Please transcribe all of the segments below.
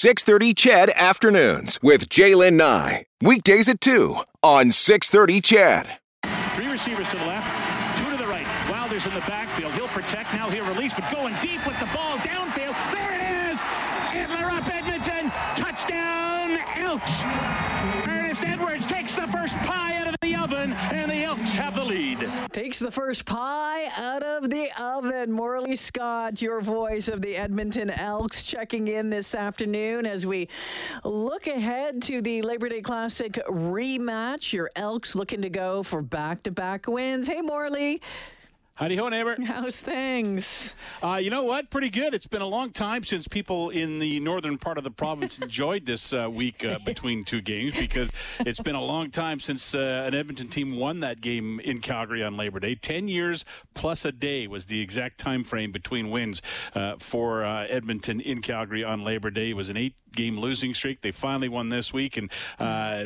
630 CHED Afternoons with Jaylen Nye. Weekdays at 2 on 630 CHED. Three receivers to the left, two to the right. Wilder's in the backfield. He'll protect. Now he'll release, but going deep with the ball downfield. There it is. Idler up Edmonton. Touchdown, Elks. Earnest Edwards takes the first pie out of the and the Elks have the lead. Takes the first pie out of the oven. Morley Scott, your voice of the Edmonton Elks, checking in this afternoon as we look ahead to the Labor Day Classic rematch. Your Elks looking to go for back to back wins. Hey, Morley. Howdy ho, neighbor. How's things? Uh, you know what? Pretty good. It's been a long time since people in the northern part of the province enjoyed this uh, week uh, between two games because it's been a long time since uh, an Edmonton team won that game in Calgary on Labor Day. Ten years plus a day was the exact time frame between wins uh, for uh, Edmonton in Calgary on Labor Day. It was an eight-game losing streak. They finally won this week and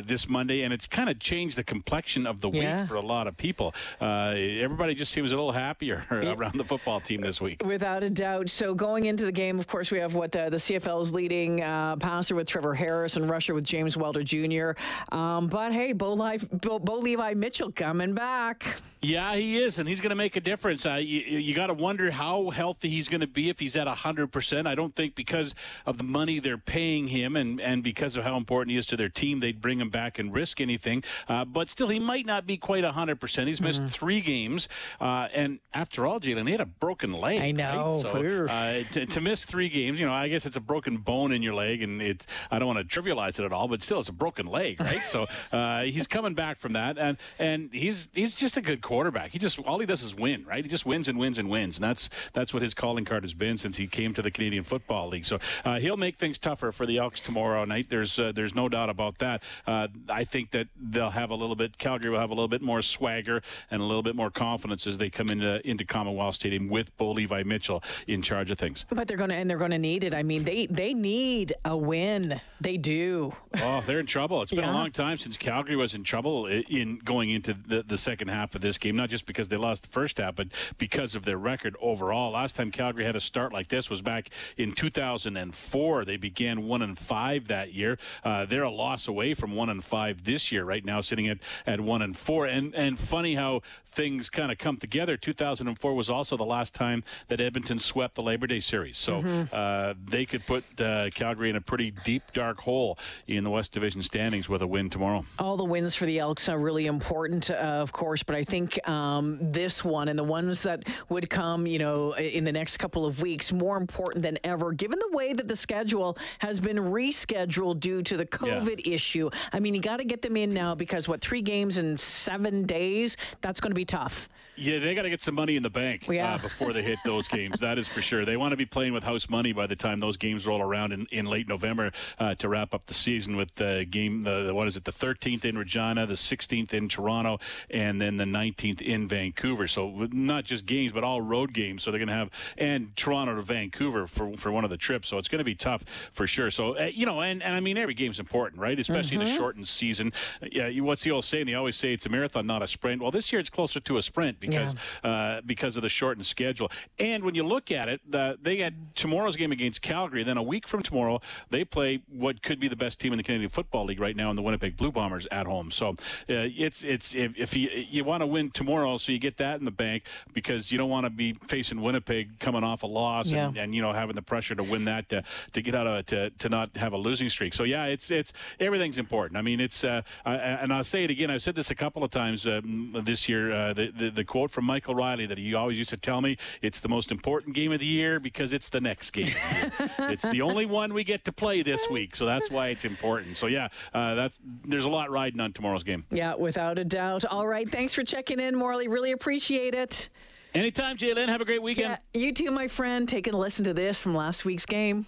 this Monday, and it's kind of changed the complexion of the Yeah. week for a lot of people. everybody just seems a little happier around the football team this week. Without a doubt. So going into the game, of course, we have what the, the CFL's leading uh, passer with Trevor Harris and rusher with James Wilder Jr. Um, but hey, Bo, Levi, Bo, Bo Levi Mitchell coming back. Yeah, he is, and he's going to make a difference. Uh, you you got to wonder how healthy he's going to be if he's at 100%. I don't think because of the money they're paying him and, and because of how important he is to their team, they'd bring him back and risk anything. Uh, but still, he might not be quite 100%. He's missed three games. Uh, and after all, Jalen, he had a broken leg. I know. right? So uh, to, to miss three games, you know, I guess it's a broken bone in your leg, and it. I don't want to trivialize it at all, but still, it's a broken leg, right? so uh, he's coming back from that, and and he's he's just a good quarterback. He just all he does is win, right? He just wins and wins and wins, and that's that's what his calling card has been since he came to the Canadian Football League. So uh, he'll make things tougher for the Elks tomorrow night. There's uh, there's no doubt about that. Uh, I think that they'll have a little bit. Calgary will have a little bit more swagger and a little bit more confidence as they come into into Commonwealth Stadium with Bo Levi Mitchell in charge of things. But they're going to, and they're going to need it. I mean, they they need a win. They do. Oh, they're in trouble. It's been Yeah. a long time since Calgary was in trouble in going into the, the second half of this game, not just because they lost the first half, but because of their record overall. Last time Calgary had a start like this was back in 2004. They began one and five that year. Uh, they're a loss away from one and five this year, right now, sitting at, at one and four. And and funny how things kind of come together. 2004 was also the last time that Edmonton swept the Labor Day series, so uh, they could put uh, Calgary in a pretty deep, dark hole in the West Division standings with a win tomorrow. All the wins for the Elks are really important, uh, of course, but I think um, this one and the ones that would come, you know, in the next couple of weeks, more important than ever, given the way that the schedule has been rescheduled due to the COVID issue. I mean, you got to get them in now because what three games in seven days? That's going to be tough. Yeah, they got to get some money in the bank Yeah. uh, before they hit those games. That is for sure. They want to be playing with house money by the time those games roll around in, in late November uh, to wrap up the season with the game. The, the what is it? The 13th in Regina, the 16th in Toronto, and then the 19th in Vancouver. So not just games, but all road games. So they're going to have and Toronto to Vancouver for for one of the trips. So it's going to be tough for sure. So uh, you know, and, and I mean every game's important, right? Especially in a shortened season. Yeah, you, what's the old saying? They always say it's a marathon, not a sprint. Well, this year it's closer to a sprint because uh, because of the shortened schedule. And when you look at it, the, they had tomorrow's game against Calgary. Then a week from tomorrow, they play what could be the best team in the Canadian Football League right now in the Winnipeg Blue Bombers at home. So uh, it's it's if, if you you want to win tomorrow, so you get that in the bank because you don't want to be facing Winnipeg coming off a loss and, Yeah. and you know having the pressure to win that to, to get out of it to, to not have a losing streak. So yeah, it's it's everything's important. I mean, it's uh, I, and I'll say it again. I've said this a couple of times um, this year. Uh, the, the the quote from Michael Riley that he always used to tell me: "It's the most important game of the year because it's the next game. The it's the only one we get to play this week, so that's why it's important. So yeah, uh, that's there's a lot riding on tomorrow's game. Yeah, without a doubt. All right, thanks for checking in, Morley. Really appreciate it. Anytime, Jalen. Have a great weekend. Yeah, you too, my friend. Taking a listen to this from last week's game.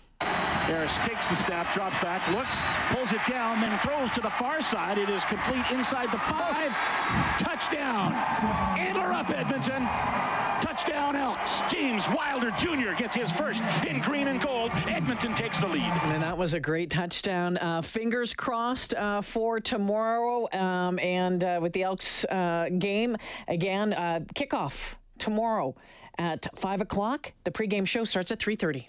Harris takes the snap, drops back, looks, pulls it down, then throws to the far side. It is complete inside the five. Touchdown. Adler up, Edmonton. Touchdown, Elks. James Wilder Jr. gets his first in green and gold. Edmonton takes the lead. And that was a great touchdown. Uh, fingers crossed uh, for tomorrow. Um, and uh, with the Elks uh, game, again, uh, kickoff tomorrow at 5 o'clock. The pregame show starts at 3.30.